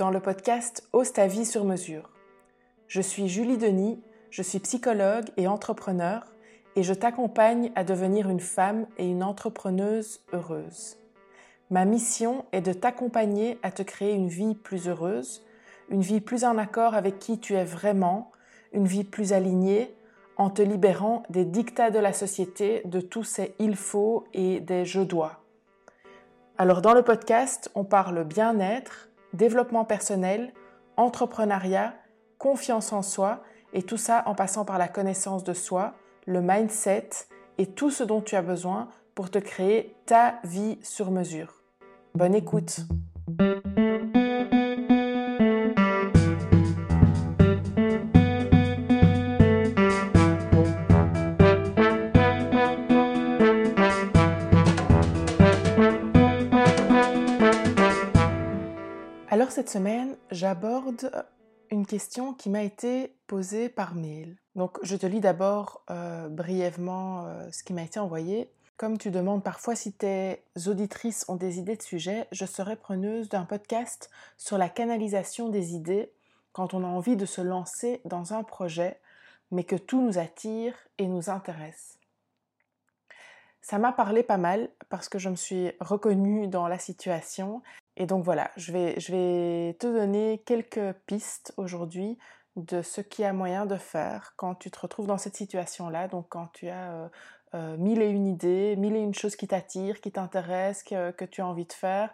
dans le podcast Ose ta vie sur mesure. Je suis Julie Denis, je suis psychologue et entrepreneur et je t'accompagne à devenir une femme et une entrepreneuse heureuse. Ma mission est de t'accompagner à te créer une vie plus heureuse, une vie plus en accord avec qui tu es vraiment, une vie plus alignée, en te libérant des dictats de la société, de tous ces il faut et des je dois. Alors dans le podcast, on parle bien-être, développement personnel, entrepreneuriat, confiance en soi, et tout ça en passant par la connaissance de soi, le mindset et tout ce dont tu as besoin pour te créer ta vie sur mesure. Bonne écoute cette semaine, j'aborde une question qui m'a été posée par mail. Donc je te lis d'abord euh, brièvement euh, ce qui m'a été envoyé. Comme tu demandes parfois si tes auditrices ont des idées de sujet, je serai preneuse d'un podcast sur la canalisation des idées quand on a envie de se lancer dans un projet, mais que tout nous attire et nous intéresse. Ça m'a parlé pas mal parce que je me suis reconnue dans la situation et donc voilà, je vais, je vais te donner quelques pistes aujourd'hui de ce qu'il y a moyen de faire quand tu te retrouves dans cette situation-là, donc quand tu as euh, euh, mille et une idées, mille et une choses qui t'attirent, qui t'intéressent, que, tu as envie de faire,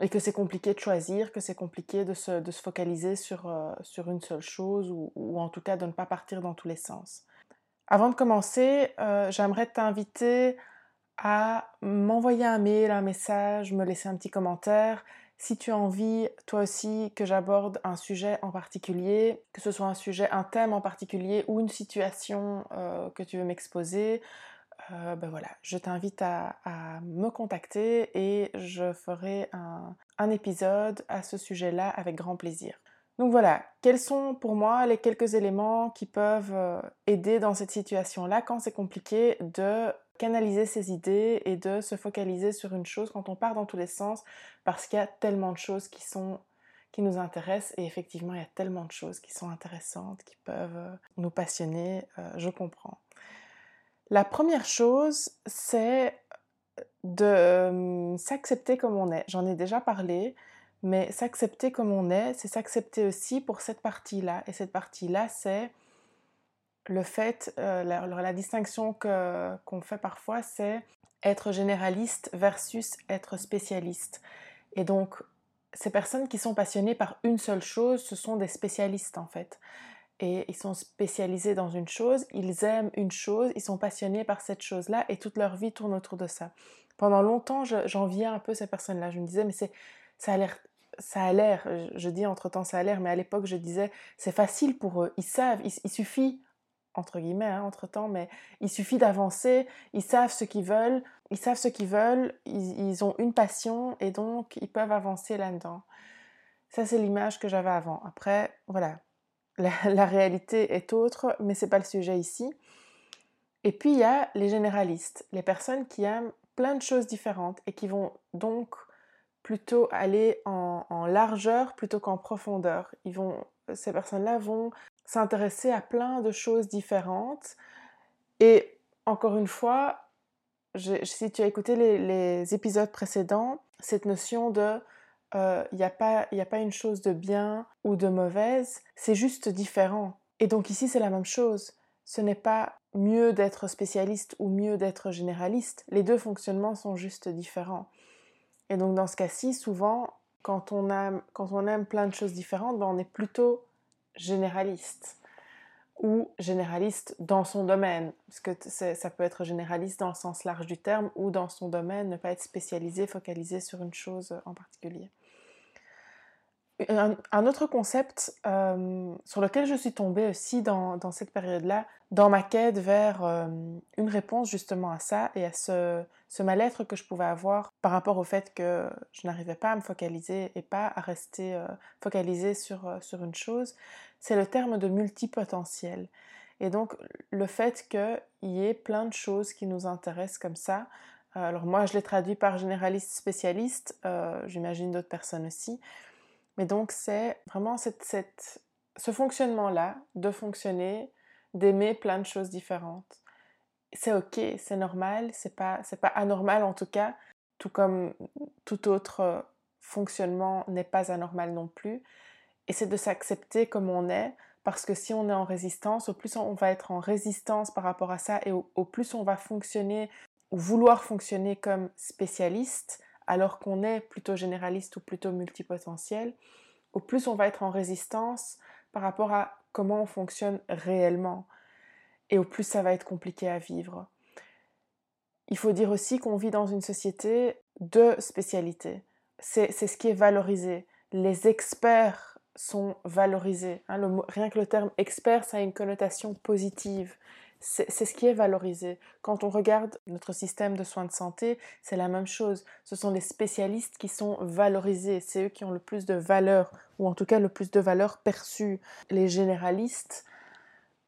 et que c'est compliqué de choisir, que c'est compliqué de se, focaliser sur, euh, sur une seule chose, ou, ou, en tout cas de ne pas partir dans tous les sens. Avant de commencer, j'aimerais t'inviter à m'envoyer un mail, un message, me laisser un petit commentaire. Si tu as envie, toi aussi, que j'aborde un sujet en particulier, que ce soit un sujet, un thème en particulier ou une situation euh, que tu veux m'exposer, euh, ben voilà, je t'invite à, me contacter et je ferai un, un épisode à ce sujet-là avec grand plaisir. Donc voilà, quels sont pour moi les quelques éléments qui peuvent euh, aider dans cette situation-là quand c'est compliqué de canaliser ses idées et de se focaliser sur une chose quand on part dans tous les sens parce qu'il y a tellement de choses qui sont qui nous intéressent et effectivement il y a tellement de choses qui sont intéressantes qui peuvent euh, nous passionner, euh, je comprends. La première chose, c'est de euh, s'accepter comme on est. J'en ai déjà parlé, mais s'accepter comme on est, c'est s'accepter aussi pour cette partie-là. Et cette partie-là, c'est le fait, euh, la, distinction qu'on fait parfois, c'est être généraliste versus être spécialiste. Et donc, ces personnes qui sont passionnées par une seule chose, ce sont des spécialistes en fait. Et ils sont spécialisés dans une chose, ils aiment une chose, ils sont passionnés par cette chose-là et toute leur vie tourne autour de ça. Pendant longtemps, j'enviais un peu ces personnes-là. Je me disais, mais c'est, ça a l'air ça a l'air, je dis entre-temps ça a l'air, mais à l'époque je disais c'est facile pour eux, ils savent, il suffit entre guillemets, hein, entre-temps, mais il suffit d'avancer, ils savent ce qu'ils veulent, ils savent ce qu'ils veulent, ils, ont une passion et donc ils peuvent avancer là-dedans. Ça, c'est l'image que j'avais avant. Après, voilà, la, réalité est autre, mais c'est pas le sujet ici. Et puis, il y a les généralistes, les personnes qui aiment plein de choses différentes et qui vont donc plutôt aller en, en largeur plutôt qu'en profondeur. Ils vont, ces personnes-là vont s'intéresser à plein de choses différentes. Et encore une fois, si tu as écouté les, épisodes précédents, cette notion de il euh, n'y a, pas, a pas une chose de bien ou de mauvaise, c'est juste différent. Et donc ici, c'est la même chose. Ce n'est pas mieux d'être spécialiste ou mieux d'être généraliste. Les deux fonctionnements sont juste différents. Et donc dans ce cas-ci, souvent, quand on, aime, quand on aime plein de choses différentes, ben on est plutôt généraliste ou généraliste dans son domaine, parce que ça peut être généraliste dans le sens large du terme ou dans son domaine, ne pas être spécialisé, focalisé sur une chose en particulier. Un, autre concept euh, sur lequel je suis tombée aussi dans, cette période-là, dans ma quête vers euh, une réponse justement à ça et à ce, mal-être que je pouvais avoir par rapport au fait que je n'arrivais pas à me focaliser et pas à rester euh, focalisée sur, sur une chose, c'est le terme de multipotentiel. Et donc le fait qu'il y ait plein de choses qui nous intéressent comme ça, alors moi je l'ai traduit par généraliste spécialiste, j'imagine d'autres personnes aussi, Mais donc c'est vraiment cette, ce fonctionnement-là de fonctionner, d'aimer plein de choses différentes. C'est ok, c'est normal, c'est pas, pas anormal en tout cas, tout comme tout autre fonctionnement n'est pas anormal non plus. Et c'est de s'accepter comme on est, parce que si on est en résistance, au plus on va être en résistance par rapport à ça, et au plus on va fonctionner ou vouloir fonctionner comme spécialiste, alors qu'on est plutôt généraliste ou plutôt multipotentiel, au plus on va être en résistance par rapport à comment on fonctionne réellement. Et au plus ça va être compliqué à vivre. Il faut dire aussi qu'on vit dans une société de spécialités. C'est ce qui est valorisé. Les experts sont valorisés. Hein. rien que le terme expert, ça a une connotation positive. C'est ce qui est valorisé. Quand on regarde notre système de soins de santé, c'est la même chose. Ce sont les spécialistes qui sont valorisés. C'est eux qui ont le plus de valeur, ou en tout cas le plus de valeur perçue. Les généralistes,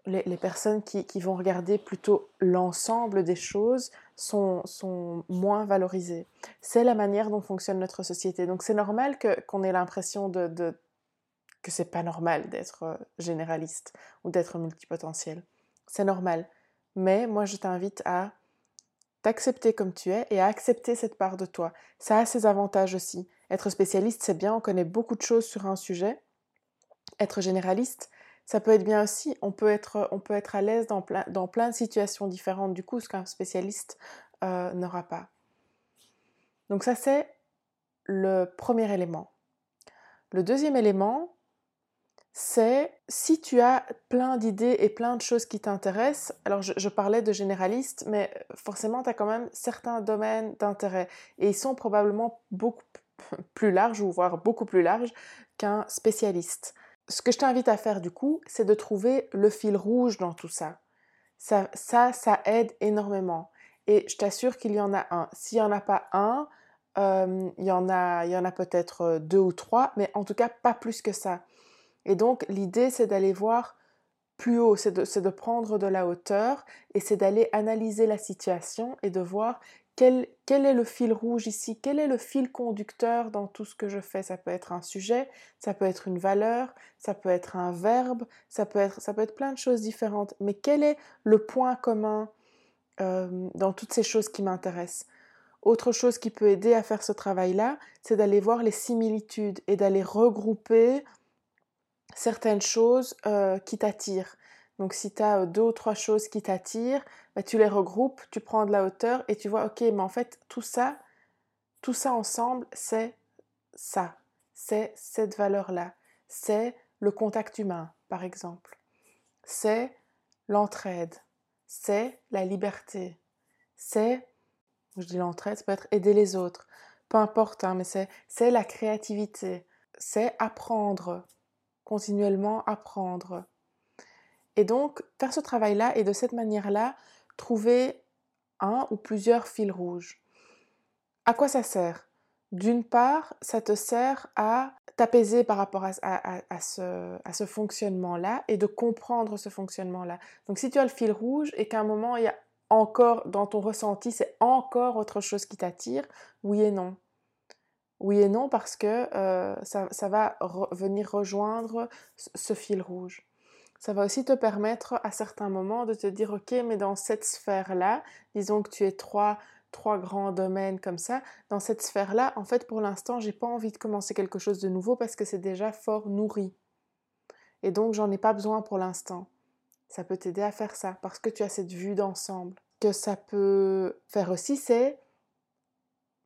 les, personnes qui, vont regarder plutôt l'ensemble des choses, sont, moins valorisées. C'est la manière dont fonctionne notre société. Donc c'est normal qu'on ait l'impression de, de que c'est pas normal d'être généraliste ou d'être multipotentiel c'est normal. Mais moi, je t'invite à t'accepter comme tu es et à accepter cette part de toi. Ça a ses avantages aussi. Être spécialiste, c'est bien, on connaît beaucoup de choses sur un sujet. Être généraliste, ça peut être bien aussi. On peut être, à l'aise dans plein, dans plein de situations différentes, du coup, ce qu'un spécialiste euh, n'aura pas. Donc ça, c'est le premier élément. Le deuxième élément, c'est si tu as plein d'idées et plein de choses qui t'intéressent, alors je, parlais de généraliste, mais forcément tu as quand même certains domaines d'intérêt et ils sont probablement beaucoup plus larges ou voire beaucoup plus larges qu'un spécialiste. Ce que je t'invite à faire du coup, c'est de trouver le fil rouge dans tout ça. Ça, ça, aide énormément. Et je t'assure qu'il y en a un. S'il n'y en a pas un, euh, il y en a, il y en a peut-être deux ou trois, mais en tout cas pas plus que ça. Et donc l'idée, c'est d'aller voir plus haut, c'est de, prendre de la hauteur et c'est d'aller analyser la situation et de voir quel, est le fil rouge ici, quel est le fil conducteur dans tout ce que je fais. Ça peut être un sujet, ça peut être une valeur, ça peut être un verbe, ça peut être, ça peut être plein de choses différentes. Mais quel est le point commun euh, dans toutes ces choses qui m'intéressent? Autre chose qui peut aider à faire ce travail-là, c'est d'aller voir les similitudes et d'aller regrouper certaines choses euh, qui t'attirent. Donc si tu as euh, deux ou trois choses qui t'attirent, bah, tu les regroupes, tu prends de la hauteur et tu vois, ok, mais en fait, tout ça, tout ça ensemble, c'est ça. C'est cette valeur-là. C'est le contact humain, par exemple. C'est l'entraide. C'est la liberté. C'est, je dis l'entraide, ça peut être aider les autres. Peu importe, hein, mais c'est la créativité. C'est apprendre, continuellement apprendre. Et donc, faire ce travail-là et de cette manière-là, trouver un ou plusieurs fils rouges. À quoi ça sert? D'une part, ça te sert à t'apaiser par rapport à, ce, à ce fonctionnement-là et de comprendre ce fonctionnement-là. Donc si tu as le fil rouge et qu'à un moment, il y a encore dans ton ressenti, c'est encore autre chose qui t'attire, oui et non. Oui et non, parce que euh, ça, va venir rejoindre ce fil rouge. Ça va aussi te permettre à certains moments de te dire, ok, mais dans cette sphère-là, disons que tu es trois, trois grands domaines comme ça, dans cette sphère-là, en fait, pour l'instant, j'ai pas envie de commencer quelque chose de nouveau parce que c'est déjà fort nourri. Et donc, j'en ai pas besoin pour l'instant. Ça peut t'aider à faire ça parce que tu as cette vue d'ensemble. Que ça peut faire aussi, c'est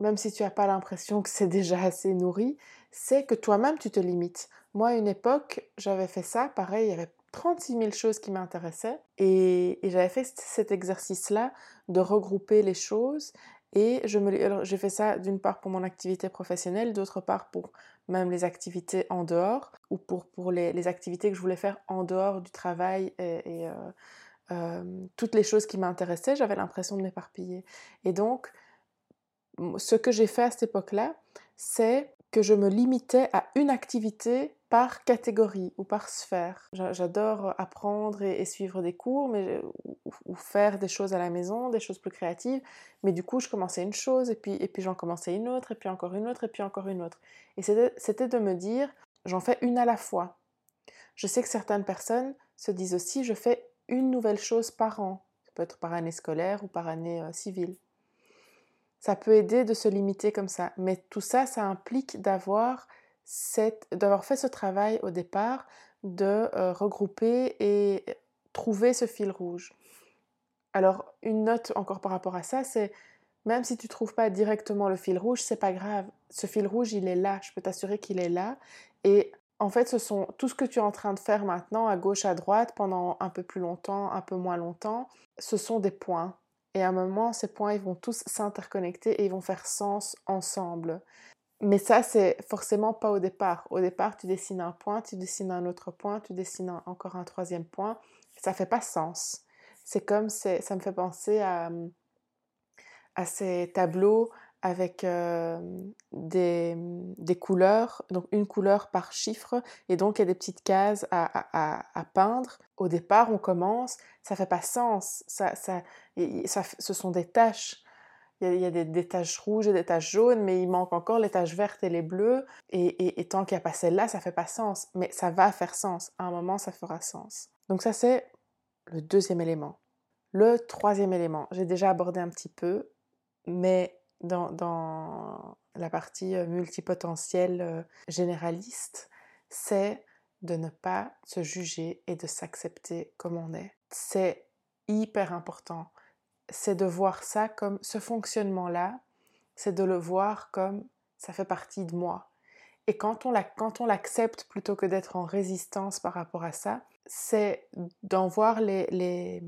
même si tu n'as pas l'impression que c'est déjà assez nourri, c'est que toi-même tu te limites. Moi, à une époque, j'avais fait ça, pareil, il y avait 36 000 choses qui m'intéressaient et, j'avais fait cet exercice-là de regrouper les choses et j'ai fait ça d'une part pour mon activité professionnelle, d'autre part pour même les activités en dehors ou pour, pour les, activités que je voulais faire en dehors du travail et, euh, euh, toutes les choses qui m'intéressaient, j'avais l'impression de m'éparpiller. Et donc, ce que j'ai fait à cette époque-là, c'est que je me limitais à une activité par catégorie ou par sphère. J'adore apprendre et, suivre des cours mais, ou, faire des choses à la maison, des choses plus créatives, mais du coup je commençais une chose et puis, et puis j'en commençais une autre et puis encore une autre et puis encore une autre. Et c'était de me dire, j'en fais une à la fois. Je sais que certaines personnes se disent aussi, je fais une nouvelle chose par an. Ça peut être par année scolaire ou par année euh, civile. Ça peut aider de se limiter comme ça. Mais tout ça, ça implique d'avoir fait ce travail au départ, de euh, regrouper et trouver ce fil rouge. Alors, une note encore par rapport à ça, c'est même si tu trouves pas directement le fil rouge, c'est pas grave. Ce fil rouge, il est là. Je peux t'assurer qu'il est là. Et en fait, ce sont tout ce que tu es en train de faire maintenant, à gauche, à droite, pendant un peu plus longtemps, un peu moins longtemps, ce sont des points. Et à un moment, ces points, ils vont tous s'interconnecter et ils vont faire sens ensemble. Mais ça, c'est forcément pas au départ. Au départ, tu dessines un point, tu dessines un autre point, tu dessines encore un troisième point. Ça fait pas sens. C'est comme, ça me fait penser à, à ces tableaux avec des, des, couleurs, donc une couleur par chiffre, et donc il y a des petites cases à, à, peindre. Au départ, on commence, ça fait pas sens, ça, ça, ça ce sont des taches. Il y a, des, des, taches rouges et des taches jaunes, mais il manque encore les taches vertes et les bleues, et, et, et tant qu'il n'y a pas celle-là, ça fait pas sens. Mais ça va faire sens, à un moment, ça fera sens. Donc ça, c'est le deuxième élément. Le troisième élément, j'ai déjà abordé un petit peu, mais dans, la partie euh, multipotentielle euh, généraliste, c'est de ne pas se juger et de s'accepter comme on est. C'est hyper important. C'est de voir ça comme ce fonctionnement-là, c'est de le voir comme ça fait partie de moi. Et quand on l'accepte plutôt que d'être en résistance par rapport à ça, c'est d'en voir les,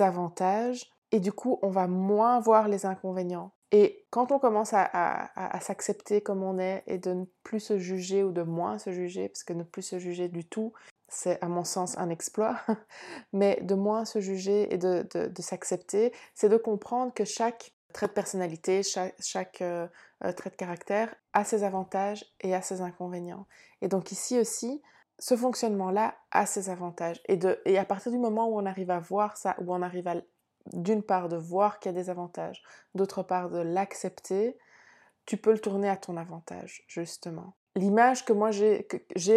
avantages et du coup, on va moins voir les inconvénients. Et quand on commence à, s'accepter comme on est et de ne plus se juger ou de moins se juger, parce que ne plus se juger du tout, c'est à mon sens un exploit, mais de moins se juger et de, s'accepter, c'est de comprendre que chaque trait de personnalité, chaque, euh, euh, trait de caractère a ses avantages et a ses inconvénients. Et donc ici aussi, ce fonctionnement-là a ses avantages. Et, et à partir du moment où on arrive à voir ça, où on arrive à d'une part de voir qu'il y a des avantages, d'autre part de l'accepter, tu peux le tourner à ton avantage, justement. L'image que moi j'ai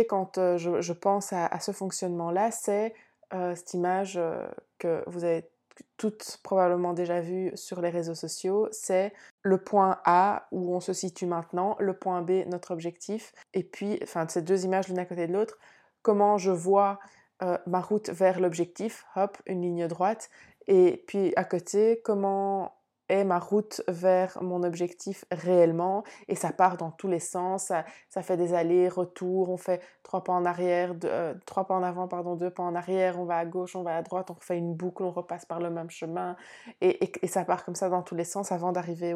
quand euh, je, pense à, ce fonctionnement-là, c'est euh, cette image euh, que vous avez toutes probablement déjà vue sur les réseaux sociaux, c'est le point A où on se situe maintenant, le point B, notre objectif, et puis, enfin, ces deux images l'une à côté de l'autre, comment je vois ma route vers l'objectif, hop, une ligne droite, et puis à côté, comment est ma route vers mon objectif réellement? Et ça part dans tous les sens, ça, fait des allers-retours, on fait trois pas en arrière, euh, trois pas en avant, pardon, deux pas en arrière, on va à gauche, on va à droite, on fait une boucle, on repasse par le même chemin et, ça part comme ça dans tous les sens avant d'arriver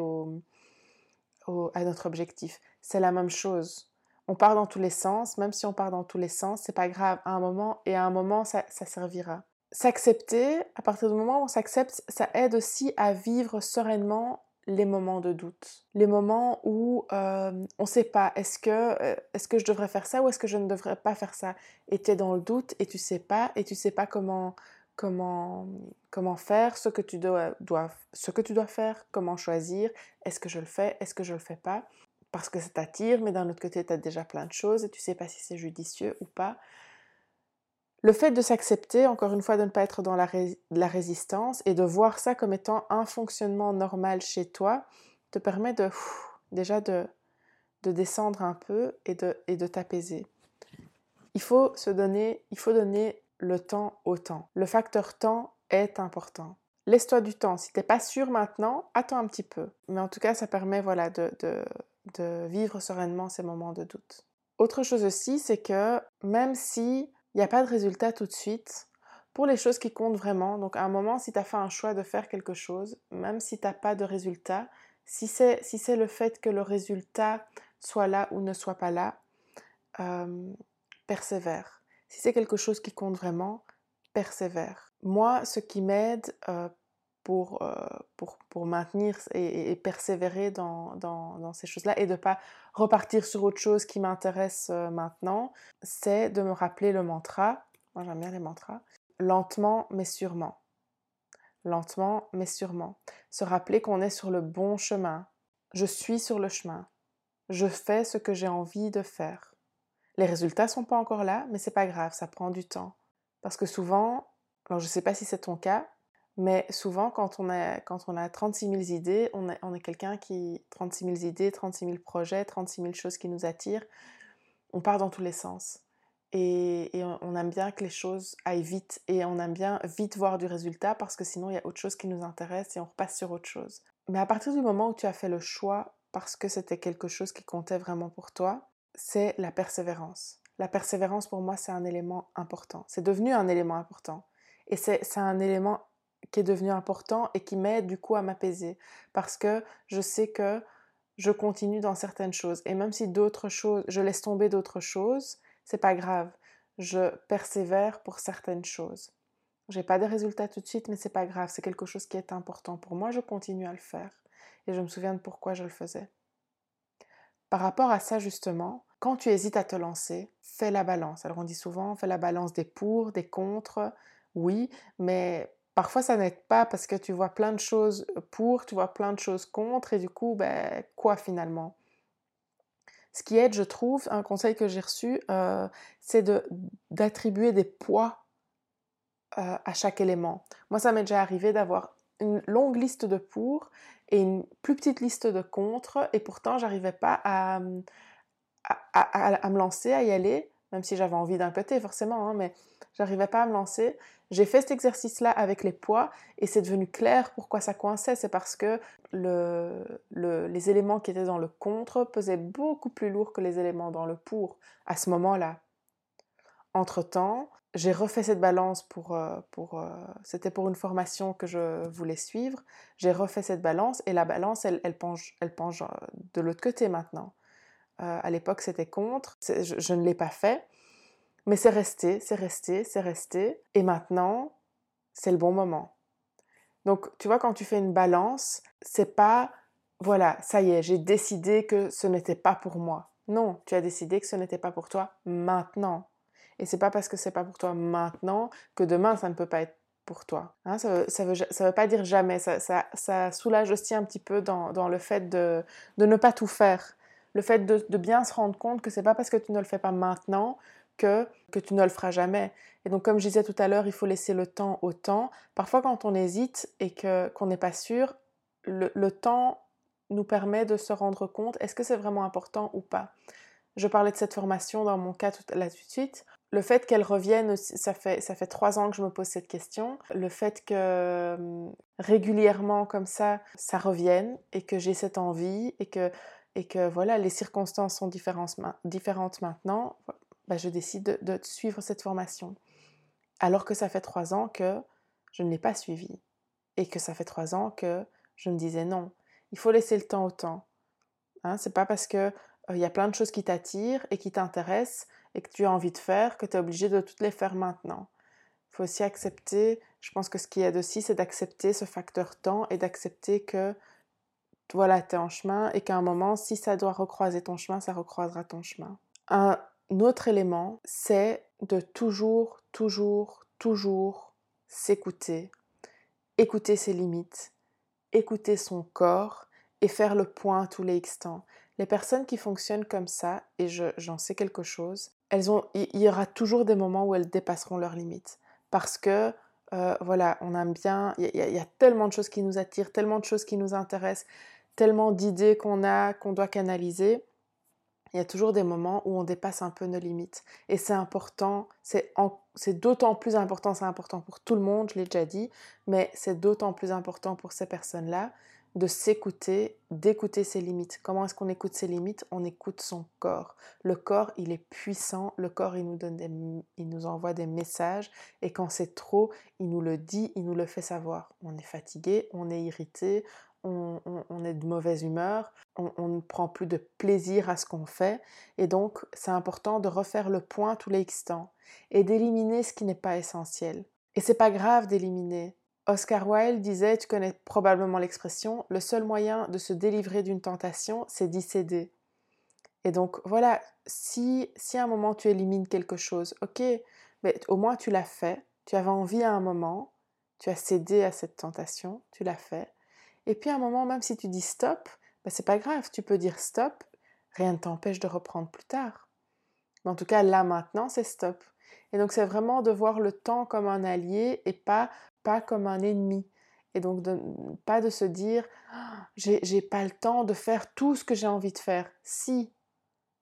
à notre objectif. C'est la même chose. On part dans tous les sens, même si on part dans tous les sens, c'est pas grave à un moment et à un moment ça servira s'accepter, à partir du moment où on s'accepte, ça aide aussi à vivre sereinement les moments de doute, les moments où euh, on ne sait pas, est-ce que, euh, est-ce que je devrais faire ça ou est-ce que je ne devrais pas faire ça? Et tu es dans le doute et tu sais pas, et tu sais pas comment, comment, comment faire ce que, tu dois, ce que tu dois faire, comment choisir, est-ce que je le fais, est-ce que je le fais pas? Parce que ça t'attire, mais d'un autre côté, tu as déjà plein de choses et tu sais pas si c'est judicieux ou pas. Le fait de s'accepter, encore une fois, de ne pas être dans la, résistance et de voir ça comme étant un fonctionnement normal chez toi, te permet de déjà de, descendre un peu et de, et de t'apaiser. Il faut se donner, il faut donner le temps au temps. Le facteur temps est important. Laisse-toi du temps. Si tu n'es pas sûr maintenant, attends un petit peu. Mais en tout cas, ça permet voilà, de, de vivre sereinement ces moments de doute. Autre chose aussi, c'est que même si il n'y a pas de résultat tout de suite. Pour les choses qui comptent vraiment, donc à un moment, si tu as fait un choix de faire quelque chose, même si tu n'as pas de résultat, si c'est si le fait que le résultat soit là ou ne soit pas là, euh, persévère. Si c'est quelque chose qui compte vraiment, persévère. Moi, ce qui m'aide euh, pour, euh, pour, pour, maintenir et, persévérer dans, dans, ces choses-là et de ne pas repartir sur autre chose qui m'intéresse euh, maintenant, c'est de me rappeler le mantra. Moi, j'aime bien les mantras. Lentement, mais sûrement. Lentement, mais sûrement. Se rappeler qu'on est sur le bon chemin. Je suis sur le chemin. Je fais ce que j'ai envie de faire. Les résultats sont pas encore là, mais c'est pas grave, ça prend du temps. Parce que souvent, alors je sais pas si c'est ton cas, mais souvent quand on a, quand on a 36 000 idées, on est, on est quelqu'un qui... 36 000 idées, 36 000 projets, 36 000 choses qui nous attirent, on part dans tous les sens. Et, et, on aime bien que les choses aillent vite et on aime bien vite voir du résultat parce que sinon il y a autre chose qui nous intéresse et on repasse sur autre chose. Mais à partir du moment où tu as fait le choix parce que c'était quelque chose qui comptait vraiment pour toi, c'est la persévérance. La persévérance pour moi c'est un élément important. C'est devenu un élément important. Et c'est un élément qui est devenu important et qui m'aide du coup à m'apaiser parce que je sais que je continue dans certaines choses et même si d'autres choses, je laisse tomber d'autres choses, c'est pas grave. Je persévère pour certaines choses. J'ai pas de résultats tout de suite, mais c'est pas grave. C'est quelque chose qui est important pour moi. Je continue à le faire. Et je me souviens de pourquoi je le faisais. Par rapport à ça, justement, quand tu hésites à te lancer, fais la balance. Alors on dit souvent, fais la balance des pour, des contre. Oui, mais parfois ça n'aide pas parce que tu vois plein de choses pour, tu vois plein de choses contre, et du coup, ben, quoi finalement? Ce qui aide, je trouve, un conseil que j'ai reçu, euh, c'est d'attribuer des poids euh, à chaque élément. Moi, ça m'est déjà arrivé d'avoir une longue liste de pour et une plus petite liste de contre, et pourtant, j'arrivais pas à, à, me lancer, à y aller, même si j'avais envie d'un côté, forcément, hein, mais j'arrivais pas à me lancer. J'ai fait cet exercice-là avec les poids et c'est devenu clair pourquoi ça coinçait. C'est parce que le, les éléments qui étaient dans le contre pesaient beaucoup plus lourd que les éléments dans le pour à ce moment-là. Entre-temps, j'ai refait cette balance pour... Euh, pour euh, C'était pour une formation que je voulais suivre. J'ai refait cette balance et la balance, elle, elle penche, elle penche euh, de l'autre côté maintenant. à l'époque, c'était contre. je ne l'ai pas fait. Mais c'est resté, c'est resté, c'est resté. Et maintenant, c'est le bon moment. Donc, tu vois, quand tu fais une balance, c'est pas, voilà, ça y est, j'ai décidé que ce n'était pas pour moi. Non, tu as décidé que ce n'était pas pour toi maintenant. Et c'est pas parce que c'est pas pour toi maintenant que demain ça ne peut pas être pour toi. Hein, ça, veut, veut, pas dire jamais. Ça, soulage aussi un petit peu dans, le fait de, de, ne pas tout faire. Le fait de, de bien se rendre compte que c'est pas parce que tu ne le fais pas maintenant que, tu ne le feras jamais. Et donc, comme je disais tout à l'heure, il faut laisser le temps au temps. Parfois, quand on hésite et que, qu'on n'est pas sûr, le, temps nous permet de se rendre compte est-ce que c'est vraiment important ou pas? Je parlais de cette formation dans mon cas tout, là tout de suite. Le fait qu'elle revienne, ça fait, ça fait trois ans que je me pose cette question. Le fait que hum, régulièrement comme ça, ça revienne et que j'ai cette envie et que, et que voilà, les circonstances sont différentes maintenant. Bah, je décide de, suivre cette formation. Alors que ça fait trois ans que je ne l'ai pas suivie. Et que ça fait trois ans que je me disais non. Il faut laisser le temps au temps. Hein, c'est pas parce que euh, il y a plein de choses qui t'attirent et qui t'intéressent et que tu as envie de faire que tu es obligé de toutes les faire maintenant. Il faut aussi accepter, je pense que ce qui aide aussi, c'est d'accepter ce facteur temps et d'accepter que voilà, tu es en chemin et qu'à un moment, si ça doit recroiser ton chemin, ça recroisera ton chemin. Autre élément, c'est de toujours, toujours, toujours s'écouter, écouter ses limites, écouter son corps et faire le point tous les instants. Les personnes qui fonctionnent comme ça, et j'en sais quelque chose, elles ont, il y aura toujours des moments où elles dépasseront leurs limites. Parce que, euh, voilà, on aime bien, il y, a tellement de choses qui nous attirent, tellement de choses qui nous intéressent, tellement d'idées qu'on a, qu'on doit canaliser il y a toujours des moments où on dépasse un peu nos limites. Et c'est important, c'est d'autant plus important, c'est important pour tout le monde, je l'ai déjà dit, mais c'est d'autant plus important pour ces personnes-là de s'écouter, d'écouter ses limites. Comment est-ce qu'on écoute ses limites? On écoute son corps. Le corps, il est puissant. Le corps, il nous donne il nous envoie des messages. Et quand c'est trop, il nous le dit, il nous le fait savoir. On est fatigué, on est irrité, on, est de mauvaise humeur, on, ne prend plus de plaisir à ce qu'on fait, et donc c'est important de refaire le point tous les instants et d'éliminer ce qui n'est pas essentiel. Et c'est pas grave d'éliminer. Oscar Wilde disait, tu connais probablement l'expression, le seul moyen de se délivrer d'une tentation, c'est d'y céder. Et donc voilà, si, si à un moment tu élimines quelque chose, ok, mais au moins tu l'as fait, tu avais envie à un moment, tu as cédé à cette tentation, tu l'as fait, et puis à un moment, même si tu dis stop, ben c'est pas grave, tu peux dire stop, rien ne t'empêche de reprendre plus tard. Mais en tout cas, là maintenant, c'est stop. Et donc, c'est vraiment de voir le temps comme un allié et pas, pas comme un ennemi. Et donc, pas de se dire, «Ah, j'ai pas le temps de faire tout ce que j'ai envie de faire. Si,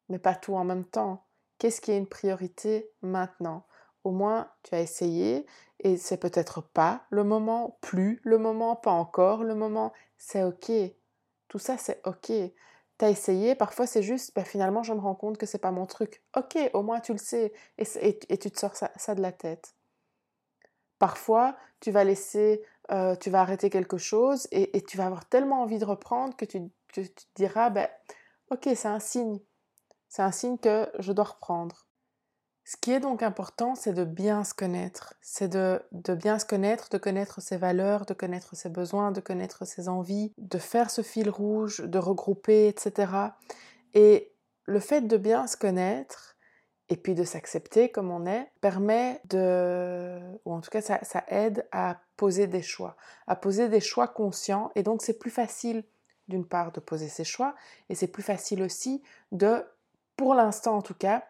mais pas tout en même temps. Qu'est-ce qui est une priorité maintenant? Au moins, tu as essayé et c'est peut-être pas le moment, plus le moment, pas encore le moment. C'est OK. Tout ça, c'est OK. Tu as essayé, parfois c'est juste, ben, finalement, je me rends compte que c'est pas mon truc. OK, au moins tu le sais et, et, tu te sors ça, de la tête. Parfois, tu vas laisser, euh, tu vas arrêter quelque chose et, et, tu vas avoir tellement envie de reprendre que tu, tu te diras, ben, OK, c'est un signe. C'est un signe que je dois reprendre. Ce qui est donc important, c'est de bien se connaître. C'est de, bien se connaître, de connaître ses valeurs, de connaître ses besoins, de connaître ses envies, de faire ce fil rouge, de regrouper, etc. Et le fait de bien se connaître et puis de s'accepter comme on est permet de, ou en tout cas ça, ça aide à poser des choix, à poser des choix conscients. Et donc c'est plus facile d'une part de poser ses choix et c'est plus facile aussi de pour l'instant en tout cas,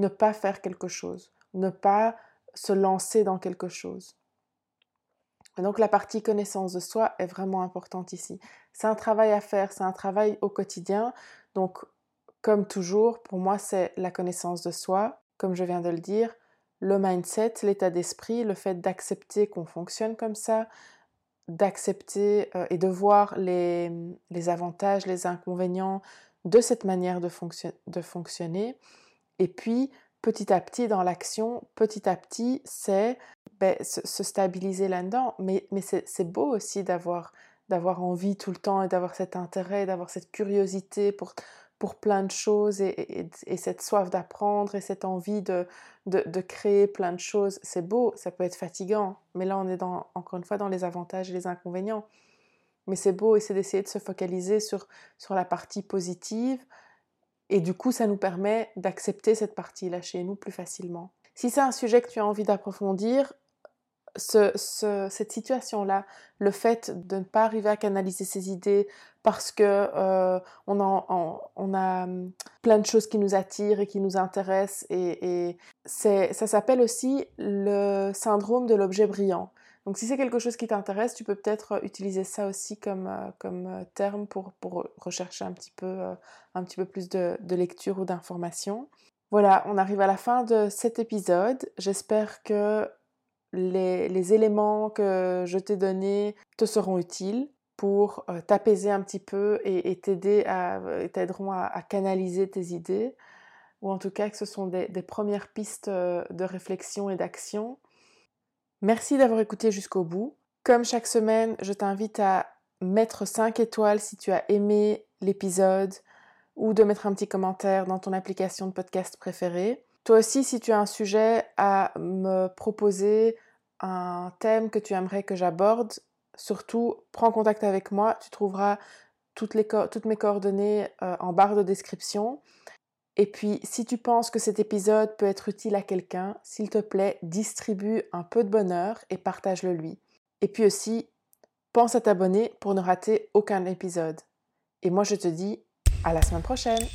ne pas faire quelque chose, ne pas se lancer dans quelque chose. Donc la partie connaissance de soi est vraiment importante ici. C'est un travail à faire, c'est un travail au quotidien. Donc comme toujours, pour moi, c'est la connaissance de soi, comme je viens de le dire, le mindset, l'état d'esprit, le fait d'accepter qu'on fonctionne comme ça, d'accepter euh, et de voir les, avantages, les inconvénients de cette manière de fonctionner. Et puis, petit à petit, dans l'action, petit à petit, c'est ben, se, stabiliser là-dedans. Mais, c'est beau aussi d'avoir d'avoir envie tout le temps et d'avoir cet intérêt, d'avoir cette curiosité pour, pour plein de choses et, et, cette soif d'apprendre et cette envie de, de, de, créer plein de choses. C'est beau, ça peut être fatigant, mais là on est dans, encore une fois dans les avantages et les inconvénients. Mais c'est beau et c'est d'essayer de se focaliser sur, sur la partie positive. Et du coup, ça nous permet d'accepter cette partie-là chez nous plus facilement. Si c'est un sujet que tu as envie d'approfondir, ce, cette situation-là, le fait de ne pas arriver à canaliser ses idées parce que euh, on, a, on, a, hum, plein de choses qui nous attirent et qui nous intéressent, et ça s'appelle aussi le syndrome de l'objet brillant. Donc si c'est quelque chose qui t'intéresse, tu peux peut-être euh, utiliser ça aussi comme, euh, comme euh, terme pour, pour rechercher un petit peu, un petit peu plus de, de lecture ou d'informations. Voilà, on arrive à la fin de cet épisode. J'espère que les, les, éléments que je t'ai donnés te seront utiles pour t'apaiser un petit peu et, t'aider à, t'aideront à, à, canaliser tes idées, ou en tout cas que ce sont des, des premières pistes de réflexion et d'action Merci d'avoir écouté jusqu'au bout. Comme chaque semaine, je t'invite à mettre 5 étoiles si tu as aimé l'épisode ou de mettre un petit commentaire dans ton application de podcast préférée. Toi aussi, si tu as un sujet à me proposer, un thème que tu aimerais que j'aborde, surtout prends contact avec moi. Tu trouveras toutes, mes coordonnées euh, en barre de description. Et puis, si tu penses que cet épisode peut être utile à quelqu'un, s'il te plaît, distribue un peu de bonheur et partage-le lui. Et puis aussi, pense à t'abonner pour ne rater aucun épisode. Et moi, je te dis à la semaine prochaine.